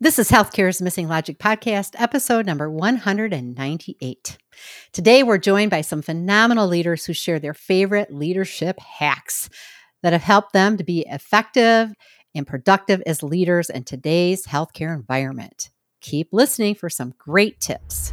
This is Healthcare's Missing Logic podcast, episode number 198. Today, we're joined by some phenomenal leaders who share their favorite leadership hacks that have helped them to be effective and productive as leaders in today's healthcare environment. Keep listening for some great tips.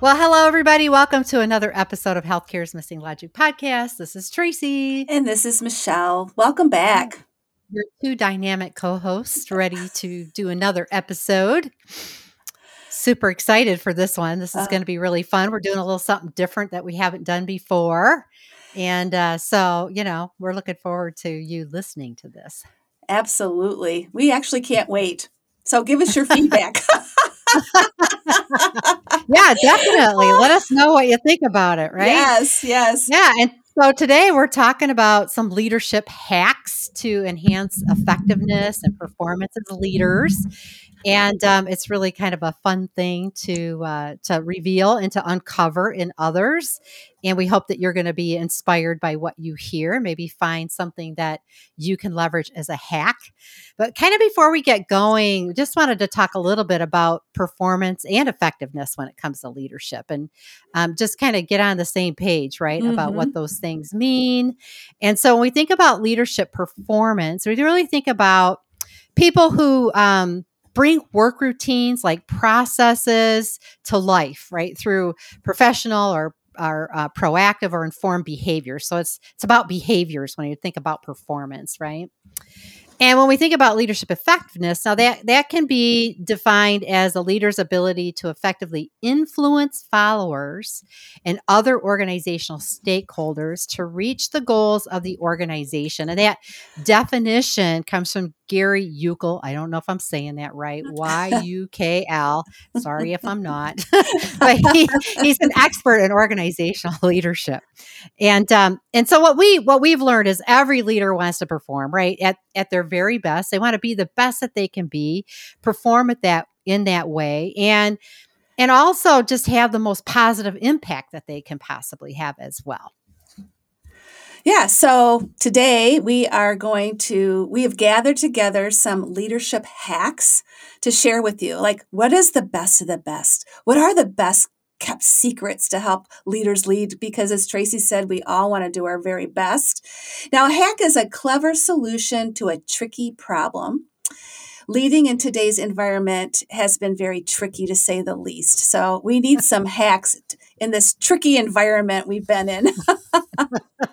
Well, hello, everybody. Welcome to another episode of Healthcare's Missing Logic podcast. This is Tracy. And this is Michelle. Welcome back. Your two dynamic co hosts ready to do another episode super excited for this one. This is uh, going to be really fun. We're doing a little something different that we haven't done before. And uh, so, you know, we're looking forward to you listening to this. Absolutely. We actually can't wait. So give us your feedback. yeah, definitely. Let us know what you think about it, right? Yes, yes. Yeah. And so today we're talking about some leadership hacks to enhance effectiveness and performance as leaders and um, it's really kind of a fun thing to uh, to reveal and to uncover in others and we hope that you're going to be inspired by what you hear maybe find something that you can leverage as a hack but kind of before we get going just wanted to talk a little bit about performance and effectiveness when it comes to leadership and um, just kind of get on the same page right mm-hmm. about what mm-hmm. those things mean and so when we think about leadership performance we really think about people who um, bring work routines like processes to life, right? Through professional or or uh, proactive or informed behavior. So it's it's about behaviors when you think about performance, right? And when we think about leadership effectiveness, now that that can be defined as a leader's ability to effectively influence followers and other organizational stakeholders to reach the goals of the organization. And that definition comes from Gary Yukl. I don't know if I'm saying that right. Y U K L. Sorry if I'm not. but he, he's an expert in organizational leadership. And um, and so what we what we've learned is every leader wants to perform right at at their very best. They want to be the best that they can be, perform at that in that way, and and also just have the most positive impact that they can possibly have as well. Yeah, so today we are going to, we have gathered together some leadership hacks to share with you. Like, what is the best of the best? What are the best kept secrets to help leaders lead? Because as Tracy said, we all want to do our very best. Now, a hack is a clever solution to a tricky problem leading in today's environment has been very tricky to say the least. So we need some hacks in this tricky environment we've been in.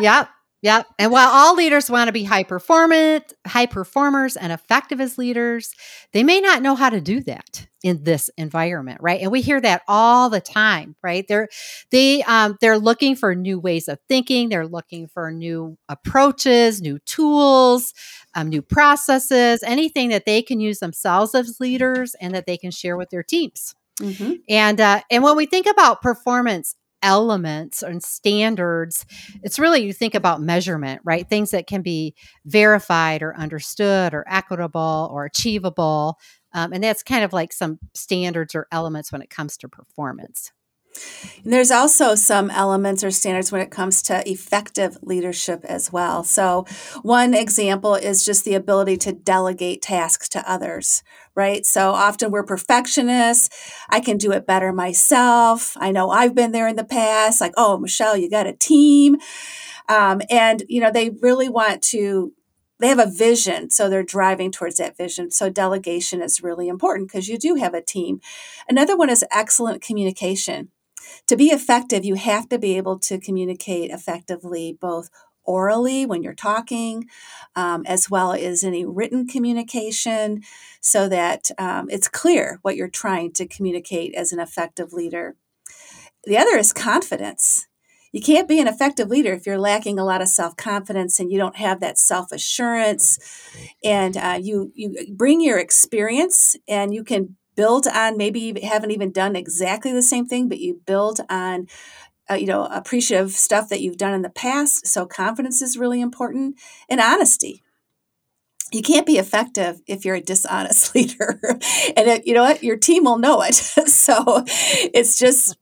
yep. Yep. And while all leaders want to be high performant, high performers and effective as leaders, they may not know how to do that in this environment, right? And we hear that all the time, right? They're they um, they're looking for new ways of thinking. They're looking for new approaches, new tools, um, new processes, anything that they can use themselves as leaders and that they can share with their teams. Mm-hmm. And uh, and when we think about performance elements and standards, it's really you think about measurement, right? Things that can be verified or understood or equitable or achievable. Um, and that's kind of like some standards or elements when it comes to performance. And there's also some elements or standards when it comes to effective leadership as well. So, one example is just the ability to delegate tasks to others, right? So, often we're perfectionists. I can do it better myself. I know I've been there in the past, like, oh, Michelle, you got a team. Um, and, you know, they really want to they have a vision so they're driving towards that vision so delegation is really important because you do have a team another one is excellent communication to be effective you have to be able to communicate effectively both orally when you're talking um, as well as any written communication so that um, it's clear what you're trying to communicate as an effective leader. The other is confidence. You can't be an effective leader if you're lacking a lot of self-confidence and you don't have that self-assurance. And uh, you you bring your experience and you can build on maybe you haven't even done exactly the same thing but you build on uh, you know appreciative stuff that you've done in the past. So confidence is really important. And honesty. You can't be effective if you're a dishonest leader. And it, you know what? Your team will know it. So it's just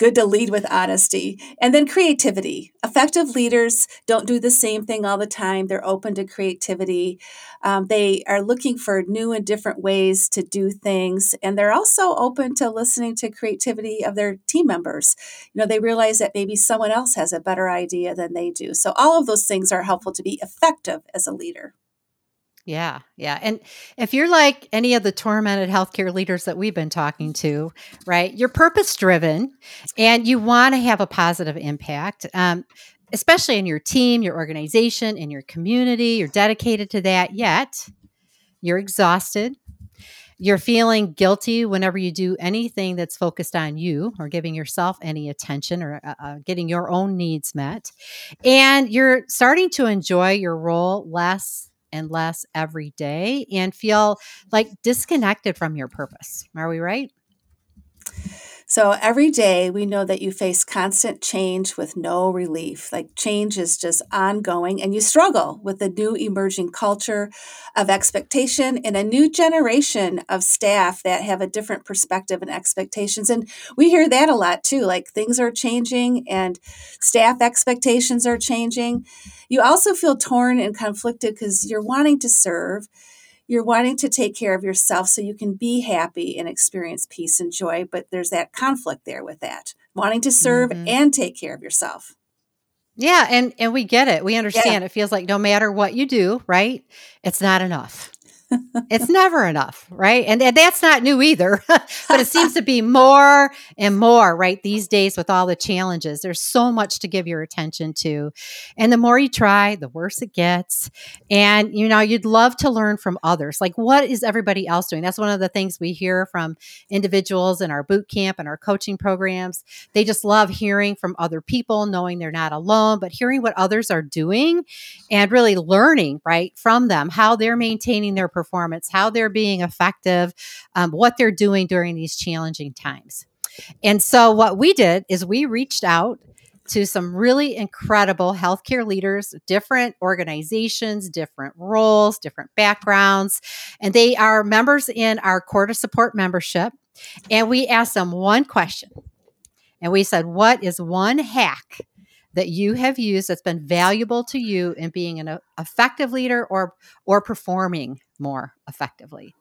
good to lead with honesty. And then creativity. Effective leaders don't do the same thing all the time, they're open to creativity. Um, they are looking for new and different ways to do things. And they're also open to listening to creativity of their team members. You know, they realize that maybe someone else has a better idea than they do. So, all of those things are helpful to be effective as a leader. Yeah, yeah. And if you're like any of the tormented healthcare leaders that we've been talking to, right, you're purpose driven and you want to have a positive impact, um, especially in your team, your organization, in your community. You're dedicated to that, yet you're exhausted. You're feeling guilty whenever you do anything that's focused on you or giving yourself any attention or uh, uh getting your own needs met. And you're starting to enjoy your role less and less every day and feel like disconnected from your purpose. Are we right? So every day we know that you face constant change with no relief. Like change is just ongoing and you struggle with the new emerging culture of expectation and a new generation of staff that have a different perspective and expectations. And we hear that a lot too. Like things are changing and staff expectations are changing. You also feel torn and conflicted because you're wanting to serve you're wanting to take care of yourself so you can be happy and experience peace and joy, but there's that conflict there with that, wanting to serve mm-hmm. and take care of yourself. Yeah, and and we get it. We understand. Yeah. It feels like no matter what you do, right? It's not enough it's never enough, right? And, and that's not new either, but it seems to be more and more, right? These days with all the challenges, there's so much to give your attention to. And the more you try, the worse it gets. And, you know, you'd love to learn from others. Like, what is everybody else doing? That's one of the things we hear from individuals in our boot camp and our coaching programs. They just love hearing from other people, knowing they're not alone, but hearing what others are doing and really learning, right, from them, how they're maintaining their performance, how they're being effective, um, what they're doing during these challenging times. And so, what we did is we reached out to some really incredible healthcare leaders, different organizations, different roles, different backgrounds, and they are members in our to Support membership. And we asked them one question. And we said, What is one hack that you have used that's been valuable to you in being an effective leader or or performing more effectively.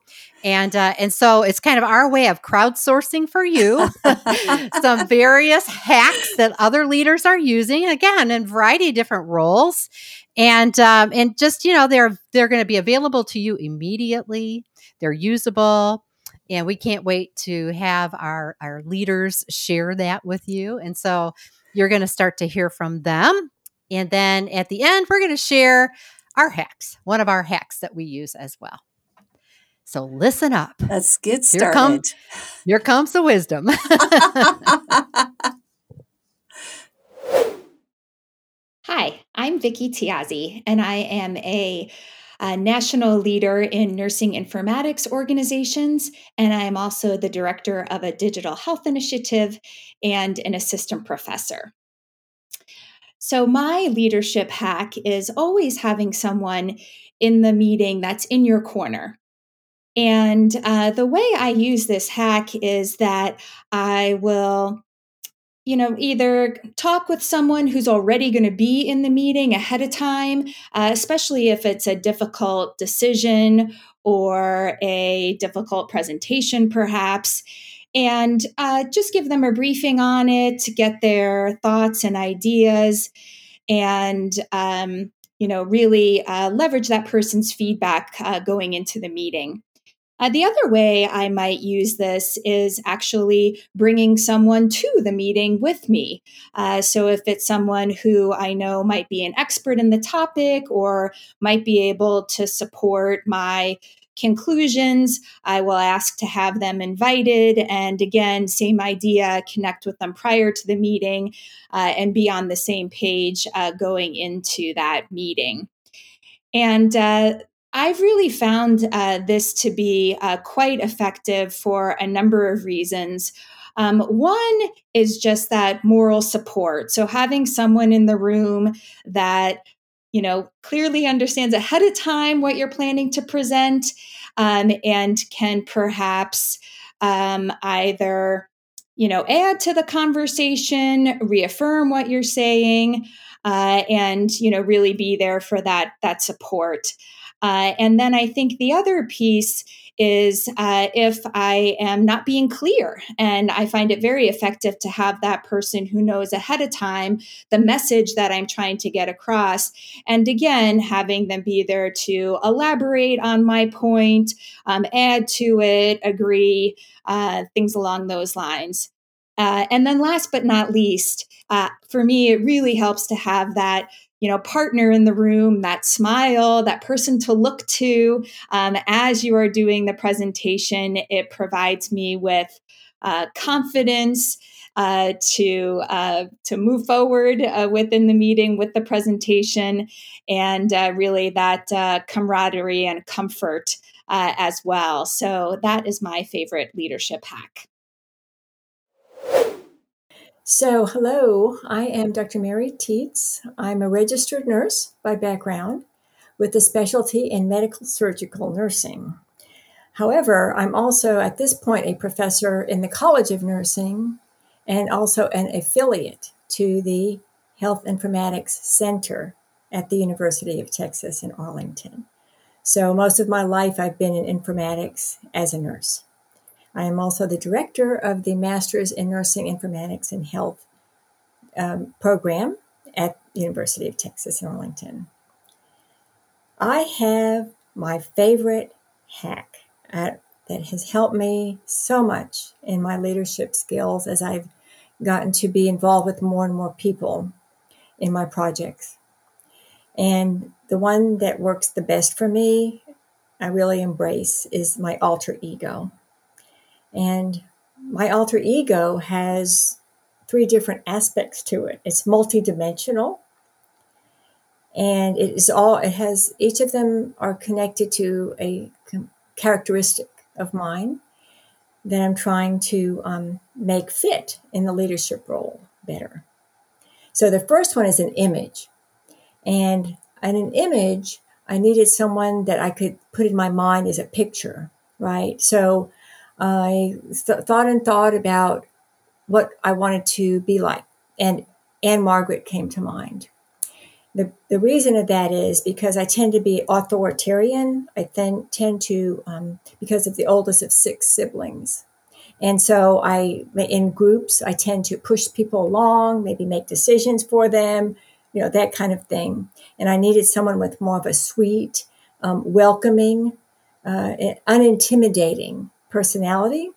And uh, and so it's kind of our way of crowdsourcing for you some various hacks that other leaders are using again in variety of different roles. And um, and just you know they're they're going to be available to you immediately. They're usable. And we can't wait to have our our leaders share that with you. And so you're going to start to hear from them. And then at the end, we're going to share our hacks, one of our hacks that we use as well. So listen up. Let's get started. Here, come, here comes the wisdom. Hi, I'm Vicki Tiase, and I am a, a, national leader in nursing informatics organizations, and I am also the director of a digital health initiative and an assistant professor. So, my leadership hack is always having someone in the meeting that's in your corner. And uh, the way I use this hack is that I will you know, either talk with someone who's already going to be in the meeting ahead of time, uh, especially if it's a difficult decision or a difficult presentation, perhaps, and uh, just give them a briefing on it to get their thoughts and ideas, and um, you know, really uh, leverage that person's feedback uh, going into the meeting. Uh, the other way I might use this is actually bringing someone to the meeting with me. Uh, so if it's someone who I know might be an expert in the topic or might be able to support my conclusions, I will ask to have them invited. And again, same idea, connect with them prior to the meeting uh, and be on the same page uh, going into that meeting. And uh, I've really found uh, this to be uh, quite effective for a number of reasons. Um, one is just that moral support. So having someone in the room that you know clearly understands ahead of time what you're planning to present um, and can perhaps um, either you know add to the conversation reaffirm what you're saying uh, and you know really be there for that that support. Uh, and then I think the other piece is uh, if I am not being clear. And I find it very effective to have that person who knows ahead of time the message that I'm trying to get across. And again, having them be there to elaborate on my point, um, add to it, agree, uh, things along those lines. Uh, and then last but not least, uh, for me, it really helps to have that you know partner in the room that smile that person to look to. Um, as you are doing the presentation it provides me with uh, confidence uh, to uh, to move forward uh, within the meeting with the presentation and uh, really that uh, camaraderie and comfort as well. So that is my favorite leadership hack so, hello, I am Dr. Mari Tietze. I'm a registered nurse by background with a specialty in medical surgical nursing. However, I'm also at this point a professor in the College of Nursing and also an affiliate to the Health Informatics Center at the University of Texas in Arlington. So, most of my life I've been in informatics as a nurse. I am also the director of the Masters in Nursing Informatics and Health um, program at University of Texas in Arlington. I have my favorite hack at, that has helped me so much in my leadership skills as I've gotten to be involved with more and more people in my projects. And the one that works the best for me, I really embrace, is my alter ego. And my alter ego has three different aspects to it. It's multidimensional. And it is all, it has, each of them are connected to a characteristic of mine that I'm trying to um, make fit in the leadership role better. So the first one is an image. And in an image, I needed someone that I could put in my mind as a picture, right? So I th- thought and thought about what I wanted to be like. And Ann-Margret came to mind. The, the reason of that is because I tend to be authoritarian. I then tend to, um, because of the oldest of six siblings. And so I, in groups, I tend to push people along, maybe make decisions for them, you know, that kind of thing. And I needed someone with more of a sweet, um, welcoming, uh, unintimidating personality,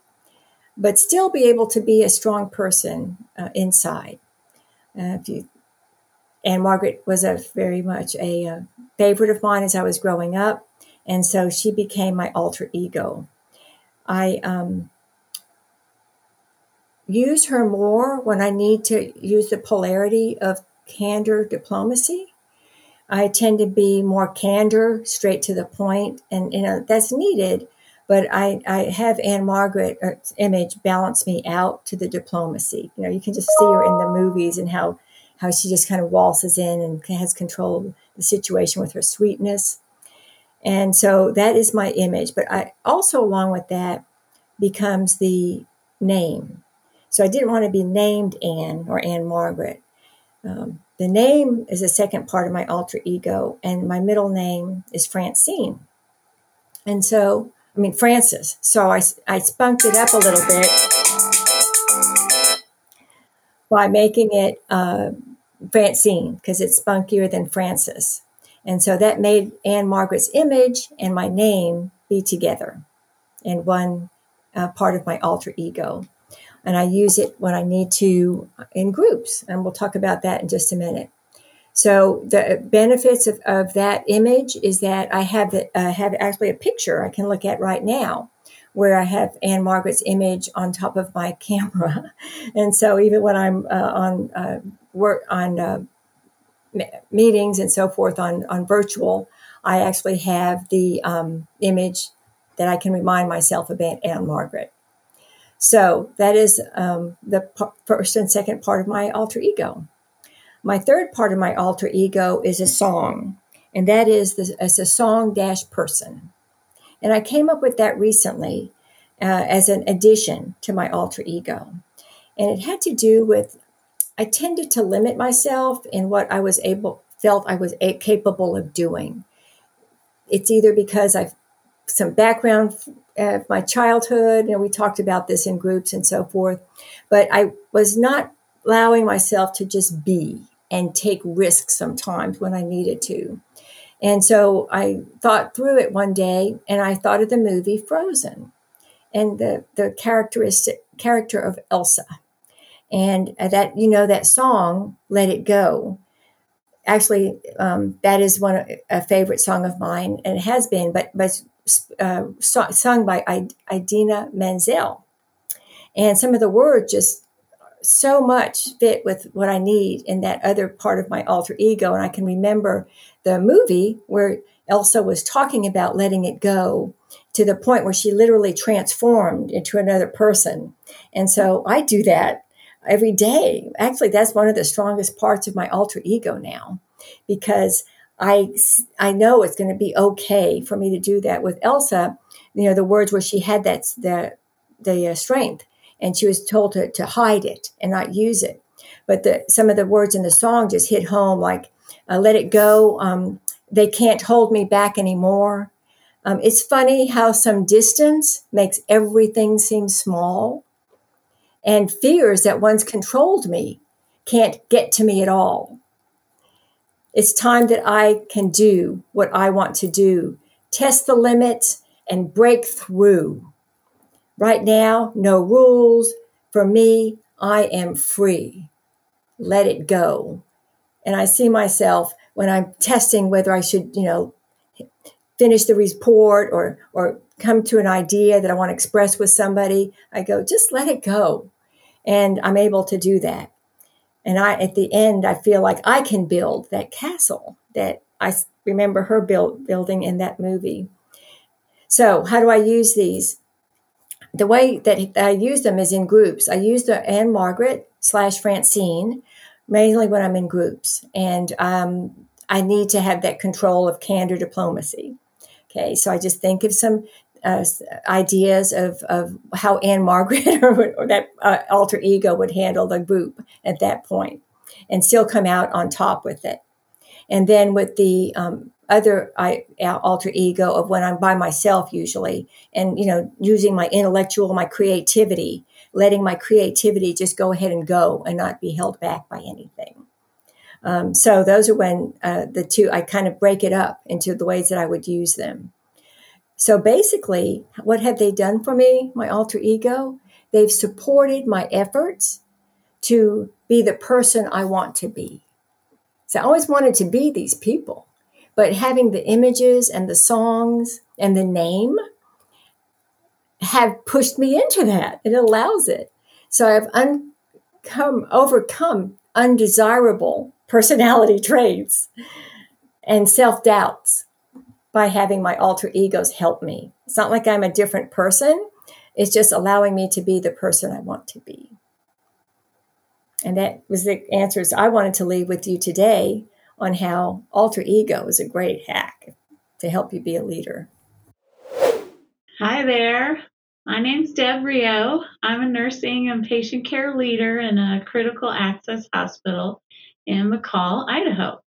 but still be able to be a strong person uh, inside. Uh, you, Ann-Margret was a very much a, a uh, favorite of mine as I was growing up, and so she became my alter ego. I um, use her more when I need to use the polarity of candor diplomacy. I tend to be more candor, straight to the point, and you know that's needed but I, I have Ann-Margret's uh, image balance me out to the diplomacy. You know, you can just see her in the movies and how, how she just kind of waltzes in and has control of the situation with her sweetness. And so that is my image. But I also, along with that, becomes the name. So I didn't want to be named Anne or Ann-Margret. Um, the name is the second part of my alter ego, and my middle name is Francine. And so, I mean, Francis. So I, I spunked it up a little bit by making it uh, Francine because it's spunkier than Francis. And so that made Ann-Margret's image and my name be together in one uh, part of my alter ego. And I use it when I need to in groups. And we'll talk about that in just a minute. So the benefits of, of that image is that I have the, uh, have actually a picture I can look at right now where I have Ann-Margret's image on top of my camera. And so even when I'm uh, on uh, work on uh, meetings and so forth on, on virtual, I actually have the um, image that I can remind myself Aunt, Aunt Margaret. So that is um, the p- first and second part of my alter ego. My third part of my alter ego is a song, and that is the, as a song dash person. And I came up with that recently uh, as an addition to my alter ego. And it had to do with I tended to limit myself in what I was able felt I was a- capable of doing. It's either because I've some background of my childhood, and we talked about this in groups and so forth, but I was not allowing myself to just be and take risks sometimes when I needed to. And so I thought through it one day and I thought of the movie Frozen and the, the characteristic character of Elsa and that you know that song let it go actually um, that is one a favorite song of mine and it has been but but uh, sung by idina menzel and some of the words just so much fit with what i need in that other part of my alter ego and i can remember the movie where elsa was talking about letting it go to the point where she literally transformed into another person and so i do that every day. Actually, that's one of the strongest parts of my alter ego now because I, I know it's going to be okay for me to do that with Elsa. You know, the words where she had that, the, the uh, strength and she was told to, to hide it and not use it. But the, some of the words in the song just hit home like, uh, let it go. Um, they can't hold me back anymore. Um, it's funny how some distance makes everything seem small and fears that once controlled me can't get to me at all. It's time that I can do what I want to do, test the limits, and break through. Right now, no rules. For me, I am free. Let it go. And I see myself when I'm testing whether I should, you know, finish the report or or come to an idea that I want to express with somebody, I go, just let it go. And I'm able to do that. And I, at the end, I feel like I can build that castle that I remember her build, building in that movie. So, how do I use these? The way that I use them is in groups. I use the Ann-Margret slash Francine mainly when I'm in groups, and um, I need to have that control of candor diplomacy. Okay, so I just think of some uh, ideas of, of how Ann-Margret or, or that uh, alter ego would handle the group at that point and still come out on top with it. And then with the um, other I, alter ego of when I'm by myself usually and, you know, using my intellectual, my creativity, letting my creativity just go ahead and go and not be held back by anything. Um, so those are when uh, the two, I kind of break it up into the ways that I would use them. So basically, what have they done for me, my alter ego? They've supported my efforts to be the person I want to be. So I always wanted to be these people, but having the images and the songs and the name have pushed me into that. It allows it. So I've uncome, overcome undesirable personality traits and self doubts by having my alter egos help me. It's not like I'm a different person. It's just allowing me to be the person I want to be. And that was the answers I wanted to leave with you today on how alter ego is a great hack to help you be a leader. Hi there. My name's Deb Rio. I'm a nursing and patient care leader in a critical access hospital in McCall, Idaho.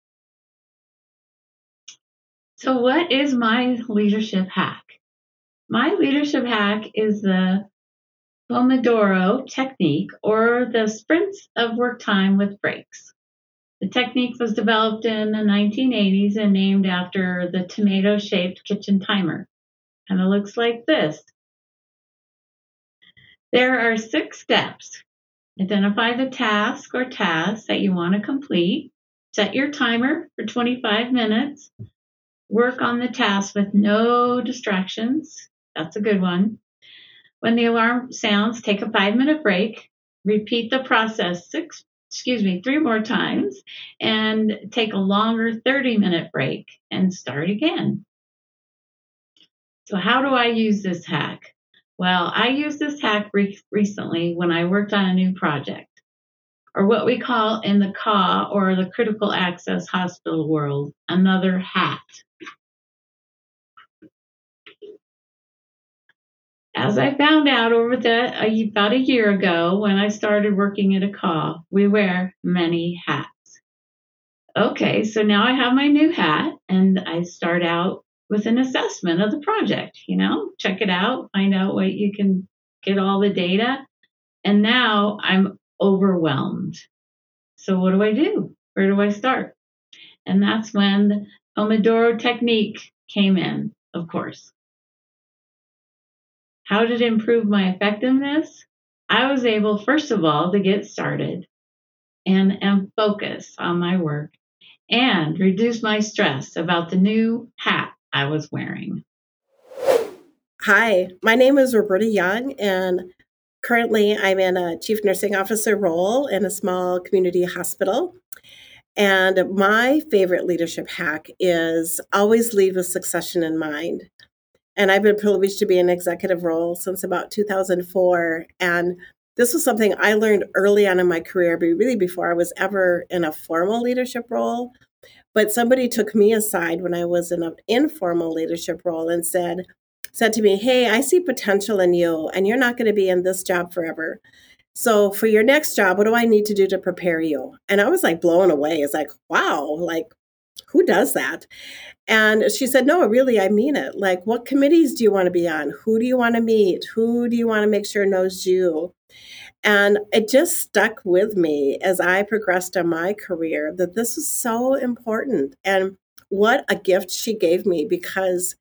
So, what is my leadership hack? My leadership hack is the Pomodoro technique or the sprints of work time with breaks. The technique was developed in the 1980s and named after the tomato shaped kitchen timer. And it looks like this. There are six steps. Identify the task or tasks that you want to complete. Set your timer for 25 minutes. Work on the task with no distractions. That's a good one. When the alarm sounds, take a five minute break. Repeat the process six, excuse me, three more times and take a longer 30 minute break and start again. So, how do I use this hack? Well, I used this hack re- recently when I worked on a new project, or what we call in the CA or the critical access hospital world, another hat. As I found out over the about a year ago when I started working at McCall, we wear many hats. Okay, so now I have my new hat and I start out with an assessment of the project, you know, check it out, find out what you can get all the data. And now I'm overwhelmed. So what do I do? Where do I start? And that's when the Pomodoro technique came in, of course. How did it improve my effectiveness? I was able, first of all, to get started and, and focus on my work and reduce my stress about the new hat I was wearing. Hi, my name is Roberta Young, and currently I'm in a chief nursing officer role in a small community hospital. And my favorite leadership hack is always lead with succession in mind. And I've been privileged to be in executive role since about 2004. And this was something I learned early on in my career, but really before I was ever in a formal leadership role. But somebody took me aside when I was in an informal leadership role and said, said to me, Hey, I see potential in you, and you're not going to be in this job forever. So for your next job, what do I need to do to prepare you? And I was like blown away. It's like, wow, like who does that? And she said, No, really, I mean it. Like, what committees do you want to be on? Who do you want to meet? Who do you want to make sure knows you? And it just stuck with me as I progressed in my career that this was so important. And what a gift she gave me because,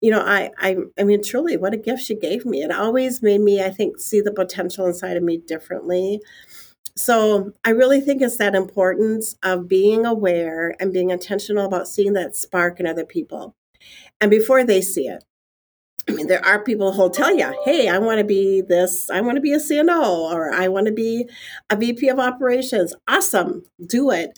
you know, I, I, I mean, truly, what a gift she gave me. It always made me, I think, see the potential inside of me differently. So I really think it's that importance of being aware and being intentional about seeing that spark in other people. And before they see it, I mean, there are people who'll tell you, hey, I want to be this, I want to be a CNO, or I want to be a VP of operations. Awesome, do it.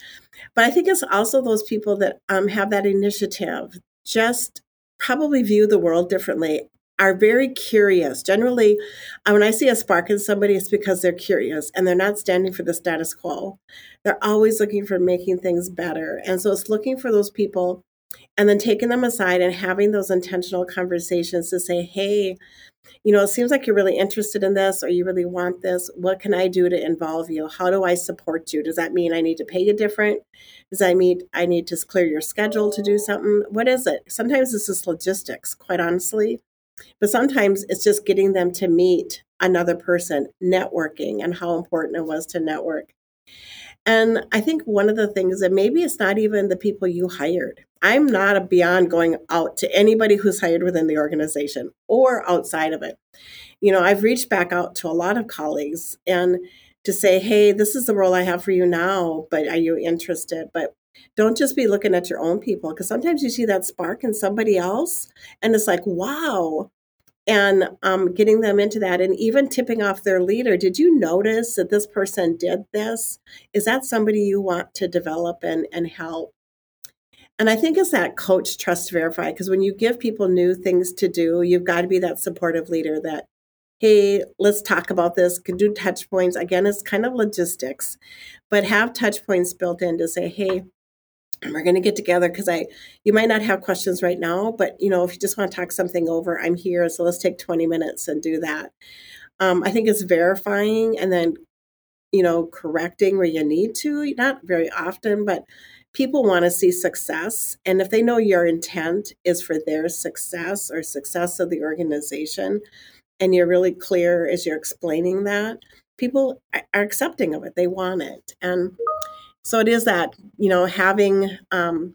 But I think it's also those people that um, have that initiative, just probably view the world differently, are very curious. Generally, uh, when I see a spark in somebody, it's because they're curious and they're not standing for the status quo. They're always looking for making things better. And so it's looking for those people and then taking them aside and having those intentional conversations to say, hey, you know, it seems like you're really interested in this or you really want this. What can I do to involve you? How do I support you? Does that mean I need to pay you different? Does that mean I need to clear your schedule to do something? What is it? Sometimes this is logistics, quite honestly. But sometimes it's just getting them to meet another person, networking, and how important it was to network. And I think one of the things that maybe it's not even the people you hired. I'm not beyond going out to anybody who's hired within the organization or outside of it. You know, I've reached back out to a lot of colleagues and to say, hey, this is the role I have for you now, but are you interested? But don't just be looking at your own people because sometimes you see that spark in somebody else and it's like, wow, and um, getting them into that and even tipping off their leader did you notice that this person did this? Is that somebody you want to develop and, and help? And i think it's that coach trust verify because when you give people new things to do you've got to be that supportive leader that hey let's talk about this can do touch points. Again it's kind of logistics but have touch points built in to say hey we're going to get together because I, you might not have questions right now, but you know, if you just want to talk something over, I'm here. So let's take 20 minutes and do that. Um, I think it's verifying and then, you know, correcting where you need to. Not very often, but people want to see success. And if they know your intent is for their success or success of the organization, and you're really clear as you're explaining that, people are accepting of it. They want it. And so it is that, you know, having, um,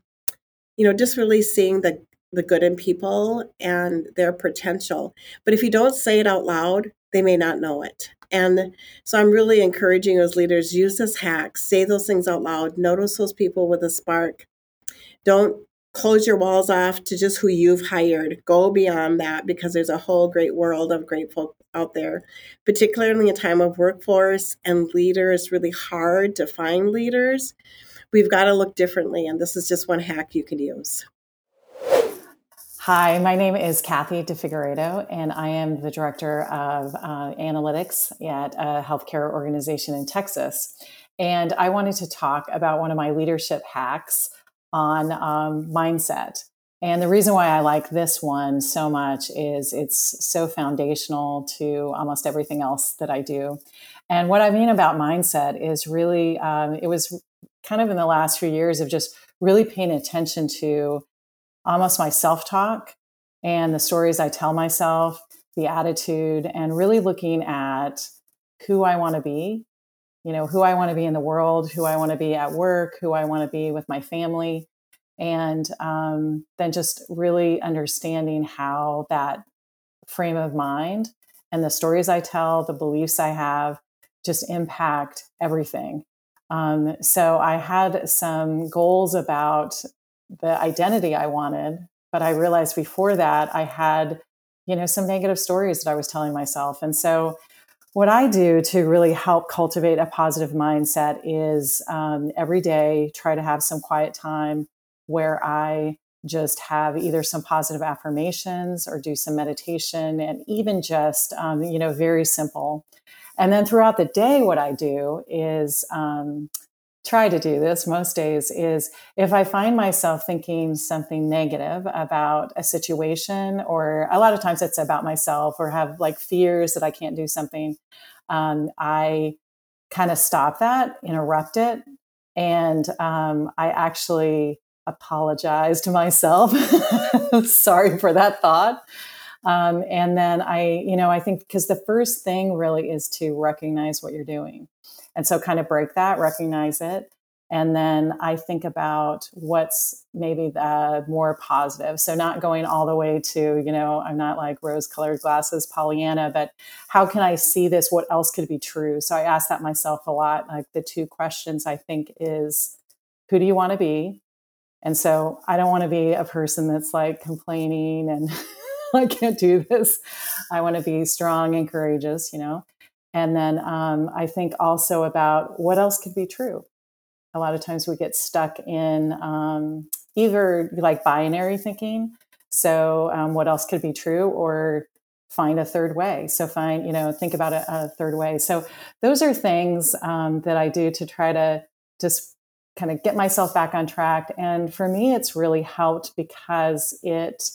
you know, just really seeing the, the good in people and their potential. But if you don't say it out loud, they may not know it. And so I'm really encouraging those leaders use this hack, say those things out loud, notice those people with a spark. Don't close your walls off to just who you've hired. Go beyond that because there's a whole great world of great folk out there, particularly in a time of workforce and leaders really hard to find leaders. We've got to look differently, and this is just one hack you can use. Hi, my name is Kathy DeFigueredo, and I am the director of uh, analytics at a healthcare organization in Texas. And I wanted to talk about one of my leadership hacks on um, mindset. And the reason why I like this one so much is it's so foundational to almost everything else that I do. And what I mean about mindset is really, um, it was kind of in the last few years of just really paying attention to almost my self talk and the stories I tell myself, the attitude, and really looking at who I want to be, you know, who I want to be in the world, who I want to be at work, who I want to be with my family. And um, then just really understanding how that frame of mind and the stories I tell, the beliefs I have, just impact everything. Um, so I had some goals about the identity I wanted. But I realized before that I had, you know, some negative stories that I was telling myself. And so what I do to really help cultivate a positive mindset is um, every day try to have some quiet time where I just have either some positive affirmations or do some meditation and even just, um, you know, very simple. And then throughout the day, what I do is um, try to do this most days is if I find myself thinking something negative about a situation, or a lot of times it's about myself, or have like fears that I can't do something, um, I kind of stop that, interrupt it, and um, I actually apologize to myself. Sorry for that thought. Um, and then I, you know, I think because the first thing really is to recognize what you're doing. And so kind of break that, recognize it. And then I think about what's maybe the more positive. So not going all the way to, you know, I'm not like rose colored glasses, Pollyanna, but how can I see this? What else could be true? So I ask that myself a lot. Like the two questions I think is who do you want to be? And so I don't want to be a person that's like complaining and I can't do this. I want to be strong and courageous, you know? And then um, I think also about what else could be true. A lot of times we get stuck in um, either like binary thinking. So, um, what else could be true? Or find a third way. So, find, you know, think about a, a third way. So, those are things um, that I do to try to just kind of get myself back on track. And for me, it's really helped because it,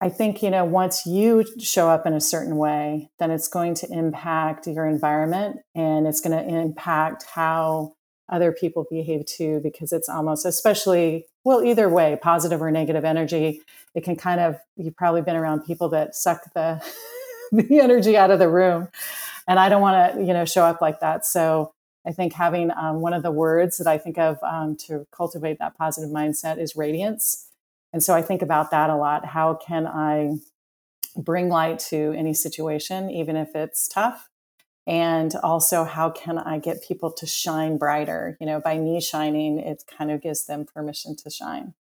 I think, you know, once you show up in a certain way, then it's going to impact your environment and it's going to impact how other people behave too, because it's almost, especially, well, either way, positive or negative energy, it can kind of, you've probably been around people that suck the, the energy out of the room. And I don't want to, you know, show up like that. So I think having um, one of the words that I think of um, to cultivate that positive mindset is radiance and so I think about that a lot. How can I bring light to any situation, even if it's tough? And also, how can I get people to shine brighter? You know, by me shining, it kind of gives them permission to shine.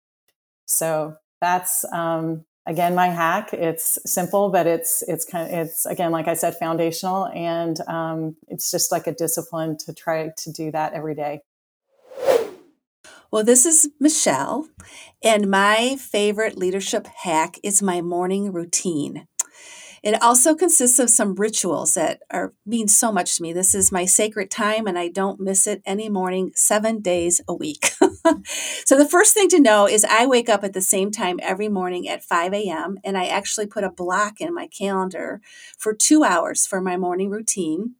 So that's um, again my hack. It's simple, but it's it's kind of it's again like I said, foundational, and um, it's just like a discipline to try to do that every day. Well, this is Michelle, and my favorite leadership hack is my morning routine. It also consists of some rituals that are mean so much to me. This is my sacred time and I don't miss it any morning 7 days a week. so the first thing to know is I wake up at the same time every morning at 5 a.m. and I actually put a block in my calendar for 2 hours for my morning routine.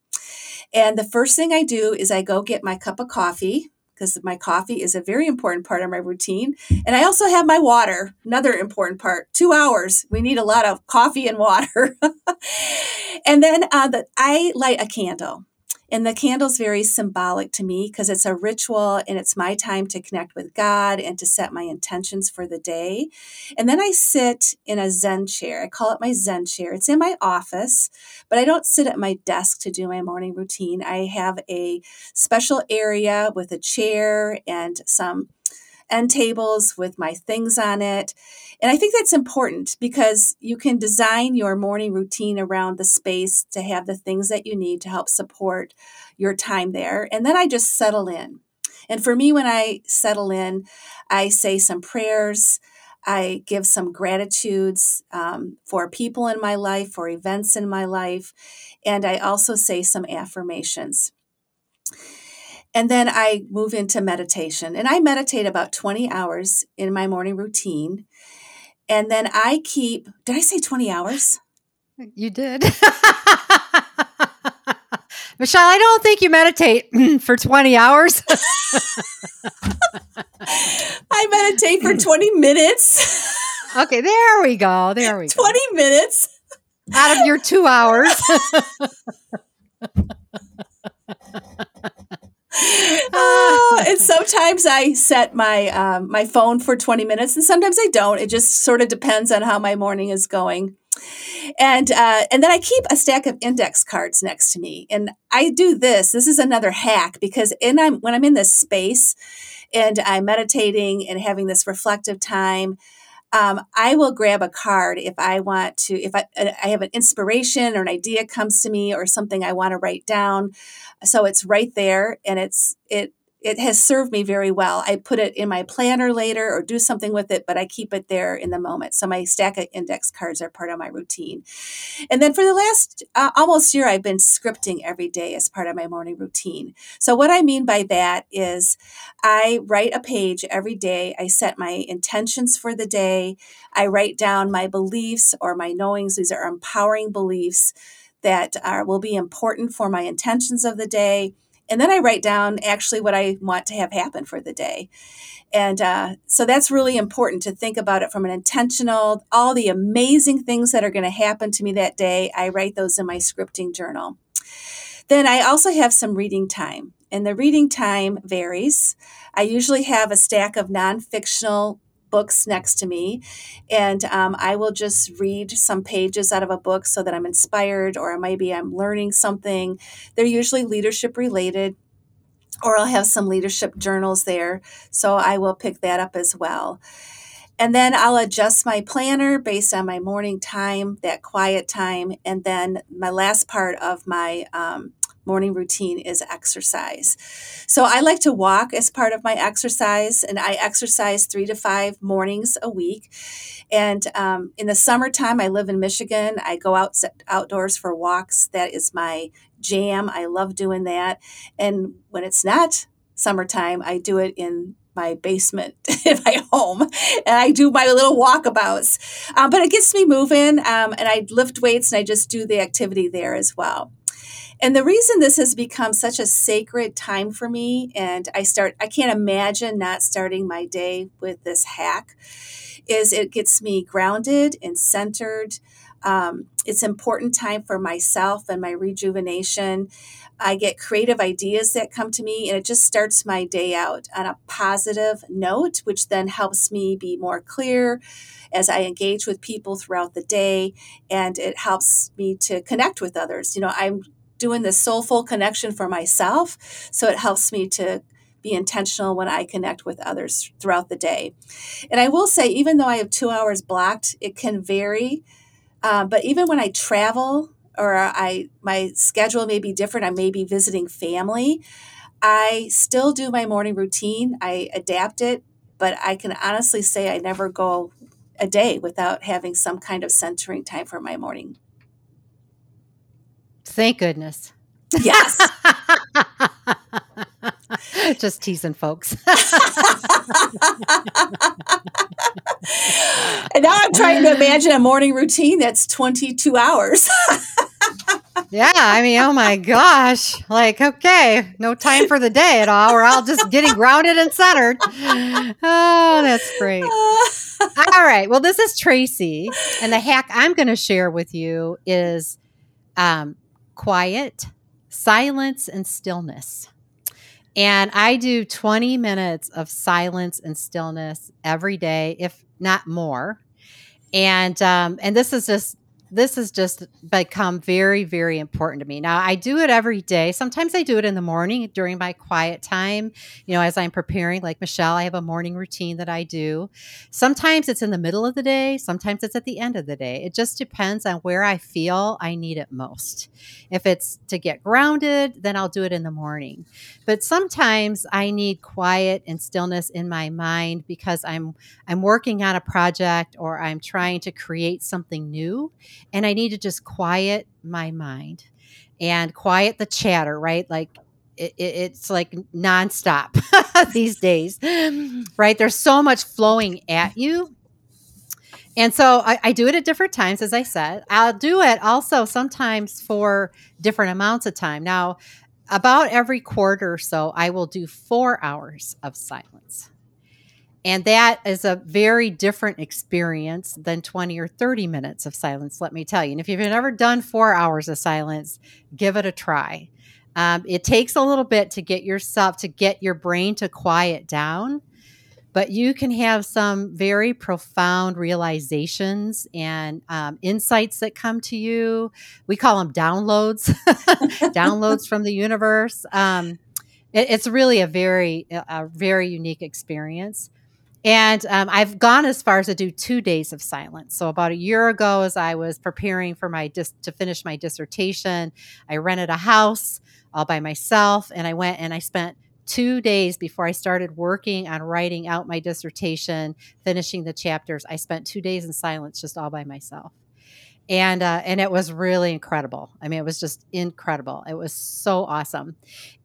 And the first thing I do is I go get my cup of coffee because my coffee is a very important part of my routine. And I also have my water, another important part. Two hours. We need a lot of coffee and water. and then uh, the, I light a candle. And the candle's very symbolic to me because it's a ritual and it's my time to connect with God and to set my intentions for the day. And then I sit in a Zen chair. I call it my Zen chair. It's in my office, but I don't sit at my desk to do my morning routine. I have a special area with a chair and some end tables with my things on it. And I think that's important because you can design your morning routine around the space to have the things that you need to help support your time there. And then I just settle in. And for me, when I settle in, I say some prayers. I give some gratitudes um, for people in my life, for events in my life, and I also say some affirmations. And then I move into meditation. And I meditate about 20 hours in my morning routine. And then I keep, did I say 20 hours? You did. Michelle, I don't think you meditate for 20 hours. I meditate for 20 minutes. okay, there we go. There we 20 go. 20 minutes. Out of your two hours oh, and sometimes I set my um, my phone for 20 minutes, and sometimes I don't. It just sort of depends on how my morning is going. And uh, and then I keep a stack of index cards next to me, and I do this. This is another hack because in I'm when I'm in this space, and I'm meditating and having this reflective time um, I will grab a card if I want to, if I, uh, I have an inspiration or an idea comes to me or something I want to write down. So it's right there and it's, it it has served me very well. I put it in my planner later or do something with it, but I keep it there in the moment. So my stack of index cards are part of my routine. And then for the last uh, almost year, I've been scripting every day as part of my morning routine. So what I mean by that is I write a page every day. I set my intentions for the day. I write down my beliefs or my knowings. These are empowering beliefs that are, will be important for my intentions of the day and then I write down actually what I want to have happen for the day. And uh, so that's really important to think about it from an intentional, all the amazing things that are going to happen to me that day. I write those in my scripting journal. Then I also have some reading time, and the reading time varies. I usually have a stack of non fictional books next to me. And um, i will just read some pages out of a book so that i'm inspired or maybe i'm learning something. They're usually leadership related or i'll have some leadership journals there. So i will pick that up as well. And then I'll adjust my planner based on my morning time, that quiet time. And then my last part of my um, morning routine is exercise. So I like to walk as part of my exercise, and I exercise three to five mornings a week. And um, in the summertime, I live in Michigan. I go out outdoors for walks. That is my jam. I love doing that. And when it's not summertime, I do it in my basement in my home and I do my little walkabouts. Um, but it gets me moving um, and I lift weights and I just do the activity there as well. And the reason this has become such a sacred time for me, and I start, I can't imagine not starting my day with this hack, is it gets me grounded and centered. Um, it's important time for myself and my rejuvenation. I get creative ideas that come to me, and it just starts my day out on a positive note, which then helps me be more clear as I engage with people throughout the day, and it helps me to connect with others. You know, I'm doing this soulful connection for myself. So it helps me to be intentional when I connect with others throughout the day. And I will say, even though I have two hours blocked, it can vary. Uh, but even when I travel or I my schedule may be different, I may be visiting family. I still do my morning routine. I adapt it, but I can honestly say I never go a day without having some kind of centering time for my morning Thank goodness. Yes. Just teasing folks. and now I'm trying to imagine a morning routine that's 22 hours. yeah, I mean, oh my gosh. Like, okay, no time for the day at all. We're all just getting grounded and centered. Oh, that's great. all right. Well, this is Tracy. And the hack I'm going to share with you is um, quiet, silence, and stillness. And I do 20 minutes of silence and stillness every day, if not more. And um, and this is just this has just become very, very important to me. Now, I do it every day. Sometimes I do it in the morning during my quiet time, you know, as I'm preparing. Like Michelle, I have a morning routine that I do. Sometimes it's in the middle of the day, sometimes it's at the end of the day. It just depends on where I feel I need it most. If it's to get grounded, then I'll do it in the morning. But sometimes I need quiet and stillness in my mind because I'm I'm working on a project or I'm trying to create something new and I need to just quiet my mind and quiet the chatter, right? Like it, it, it's like nonstop these days, right? There's so much flowing at you. And so I, I, do it at different times, as I said. I'll do it also sometimes for different amounts of time. Now, about every quarter or so, I will do four hours of silence. And that is a very different experience than 20 or 30 minutes of silence, let me tell you. And if you've never done four hours of silence, give it a try. Um, it takes a little bit to get yourself, to get your brain to quiet down, but you can have some very profound realizations and um, insights that come to you. We call them downloads, downloads from the universe. Um, it, it's really a very, a very unique experience. And um, I've gone as far as to do two days of silence. So about a year ago, as I was preparing for my dis- to finish my dissertation, I rented a house all by myself, and I went and I spent two days before I started working on writing out my dissertation, finishing the chapters. I spent two days in silence, just all by myself and uh, and it was really incredible. I mean, it was just incredible. It was so awesome,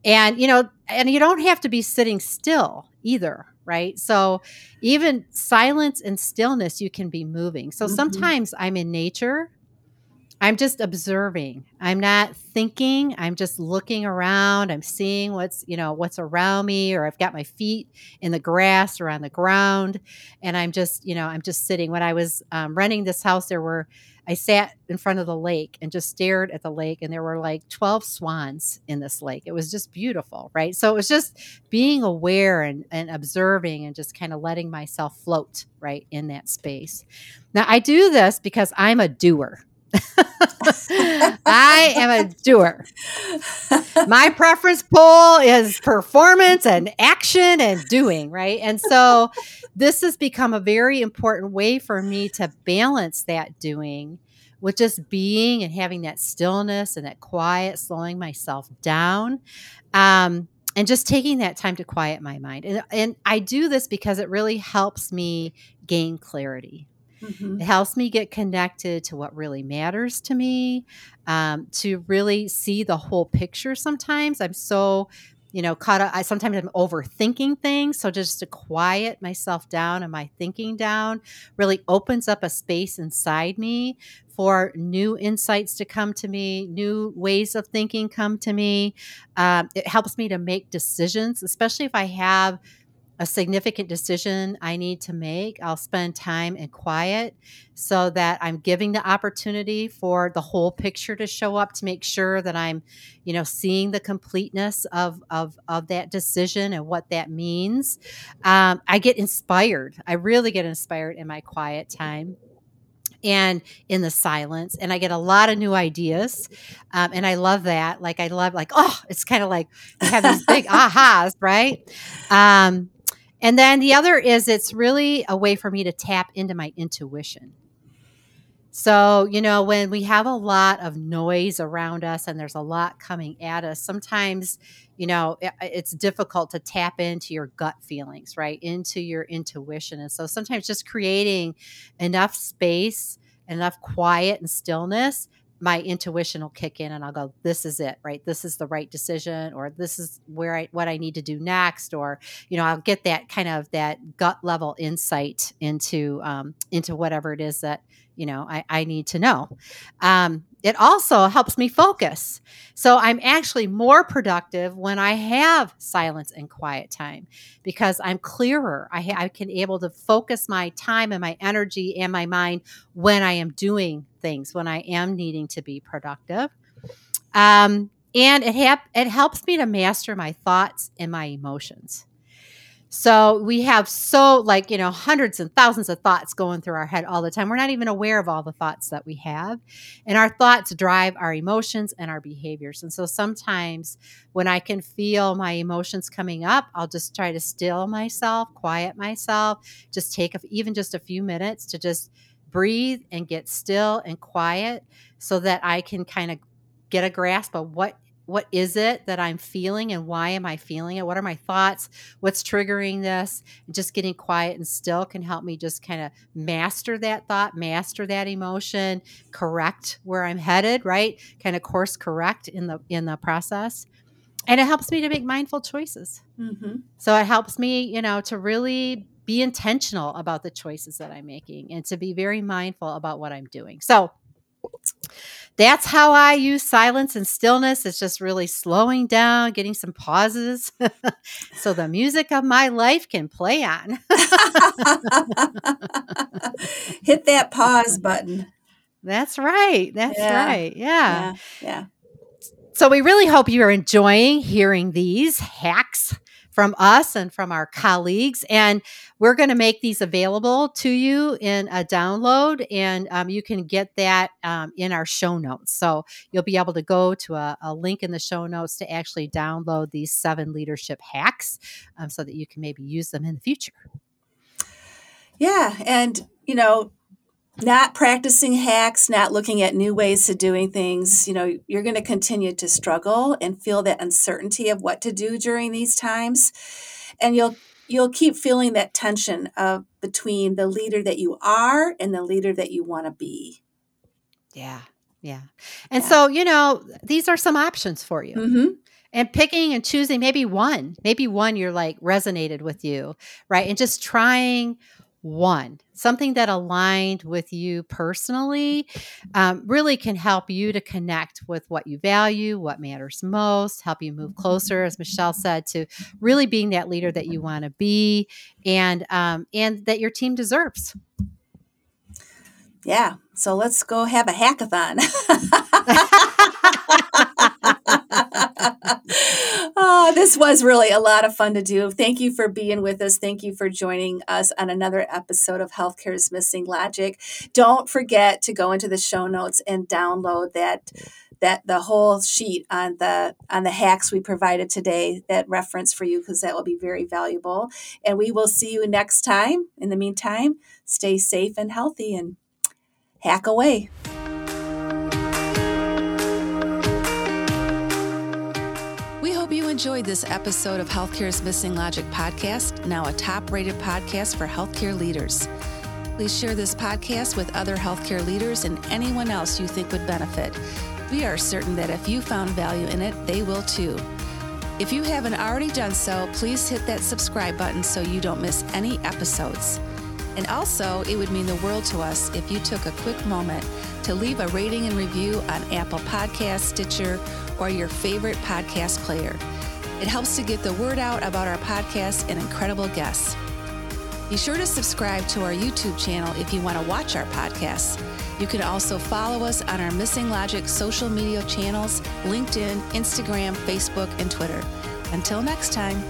and you know, and you don't have to be sitting still either, right? So even silence and stillness, you can be moving. So mm-hmm. sometimes I'm in nature. I'm just observing. I'm not thinking. I'm just looking around. I'm seeing what's, you know, what's around me or I've got my feet in the grass or on the ground and I'm just, you know, I'm just sitting. When I was um, renting this house there were I sat in front of the lake and just stared at the lake, and there were like 12 swans in this lake. It was just beautiful, right? So it was just being aware and, and observing and just kind of letting myself float, right, in that space. Now, I do this because I'm a doer. I am a doer. My preference pool is performance and action and doing, right? And so this has become a very important way for me to balance that doing with just being and having that stillness and that quiet, slowing myself down. Um, and just taking that time to quiet my mind. And, and I do this because it really helps me gain clarity Mm-hmm. It helps me get connected to what really matters to me, um, to really see the whole picture. Sometimes I'm so, you know, caught up. I sometimes I'm overthinking things. So just to quiet myself down and my thinking down really opens up a space inside me for new insights to come to me, new ways of thinking come to me. Um, it helps me to make decisions, especially if I have a significant decision I need to make, I'll spend time in quiet so that I'm giving the opportunity for the whole picture to show up to make sure that I'm, you know, seeing the completeness of of, of that decision and what that means. Um, I get inspired. I really get inspired in my quiet time and in the silence and i get a lot of new ideas um, and i love that like i love like oh it's kind of like we have these big ahas right um, and then the other is it's really a way for me to tap into my intuition. So, you know, when we have a lot of noise around us and there's a lot coming at us, sometimes, you know, it, it's difficult to tap into your gut feelings, right? Into your intuition. And so sometimes just creating enough space, enough quiet and stillness my intuition will kick in and I'll go, this is it, right? This is the right decision, or this is where I what I need to do next, or you know, I'll get that kind of that gut level insight into um, into whatever it is that you know I, I need to know. Um, it also helps me focus. So I'm actually more productive when I have silence and quiet time because I'm clearer. I, ha- I can able to focus my time and my energy and my mind when I am doing things, when I am needing to be productive. Um, and it, it helps me to master my thoughts and my emotions. So we have so like, you know, hundreds and thousands of thoughts going through our head all the time. We're not even aware of all the thoughts that we have. And our thoughts drive our emotions and our behaviors. And so sometimes when I can feel my emotions coming up, I'll just try to still myself, quiet myself, just take a, even just a few minutes to just breathe and get still and quiet so that I can kind of get a grasp of what what is it that I'm feeling and why am I feeling it? What are my thoughts? What's triggering this? just getting quiet and still can help me just kind of master that thought, master that emotion, correct where I'm headed, right? Kind of course correct in the in the process. And it helps me to make mindful choices. Mm-hmm. So it helps me, you know, to really be intentional about the choices that I'm making and to be very mindful about what I'm doing. So that's how I use silence and stillness. It's just really slowing down, getting some pauses so the music of my life can play on. Hit that pause button. That's right. That's yeah. right. Yeah. yeah. Yeah. So we really hope you are enjoying hearing these hacks from us and from our colleagues. And we're going to make these available to you in a download, and um, you can get that um, in our show notes. So you'll be able to go to a, a, link in the show notes to actually download these seven leadership hacks um, so that you can maybe use them in the future. Yeah. And, you know, not practicing hacks, not looking at new ways of doing things, you know, you're going to continue to struggle and feel that uncertainty of what to do during these times. And you'll you'll keep feeling that tension of between the leader that you are and the leader that you want to be. Yeah. Yeah. And yeah. so, you know, these are some options for you. Mm-hmm. And picking and choosing maybe one, maybe one you're like resonated with you, right? And just trying one, something that aligned with you personally, um, really can help you to connect with what you value, what matters most, help you move closer, as Michelle said, to really being that leader that you want to be, and um, and that your team deserves. Yeah. So let's go have a hackathon. oh, this was really a lot of fun to do. Thank you for being with us. Thank you for joining us on another episode of Healthcare's Missing Logic. Don't forget to go into the show notes and download that that the whole sheet on the on the hacks we provided today that reference for you because that will be very valuable and we will see you next time in the meantime stay safe and healthy and hack away enjoyed this episode of Healthcare's Missing Logic podcast, now a top rated podcast for healthcare leaders. Please share this podcast with other healthcare leaders and anyone else you think would benefit. We are certain that if you found value in it, they will too. If you haven't already done so, please hit that subscribe button so you don't miss any episodes. And also, it would mean the world to us if you took a quick moment to leave a rating and review on Apple Podcasts, Stitcher, or your favorite podcast player. It helps to get the word out about our podcast and incredible guests. Be sure to subscribe to our YouTube channel if you want to watch our podcasts. You can also follow us on our Missing Logic social media channels LinkedIn, Instagram, Facebook, and Twitter. Until next time.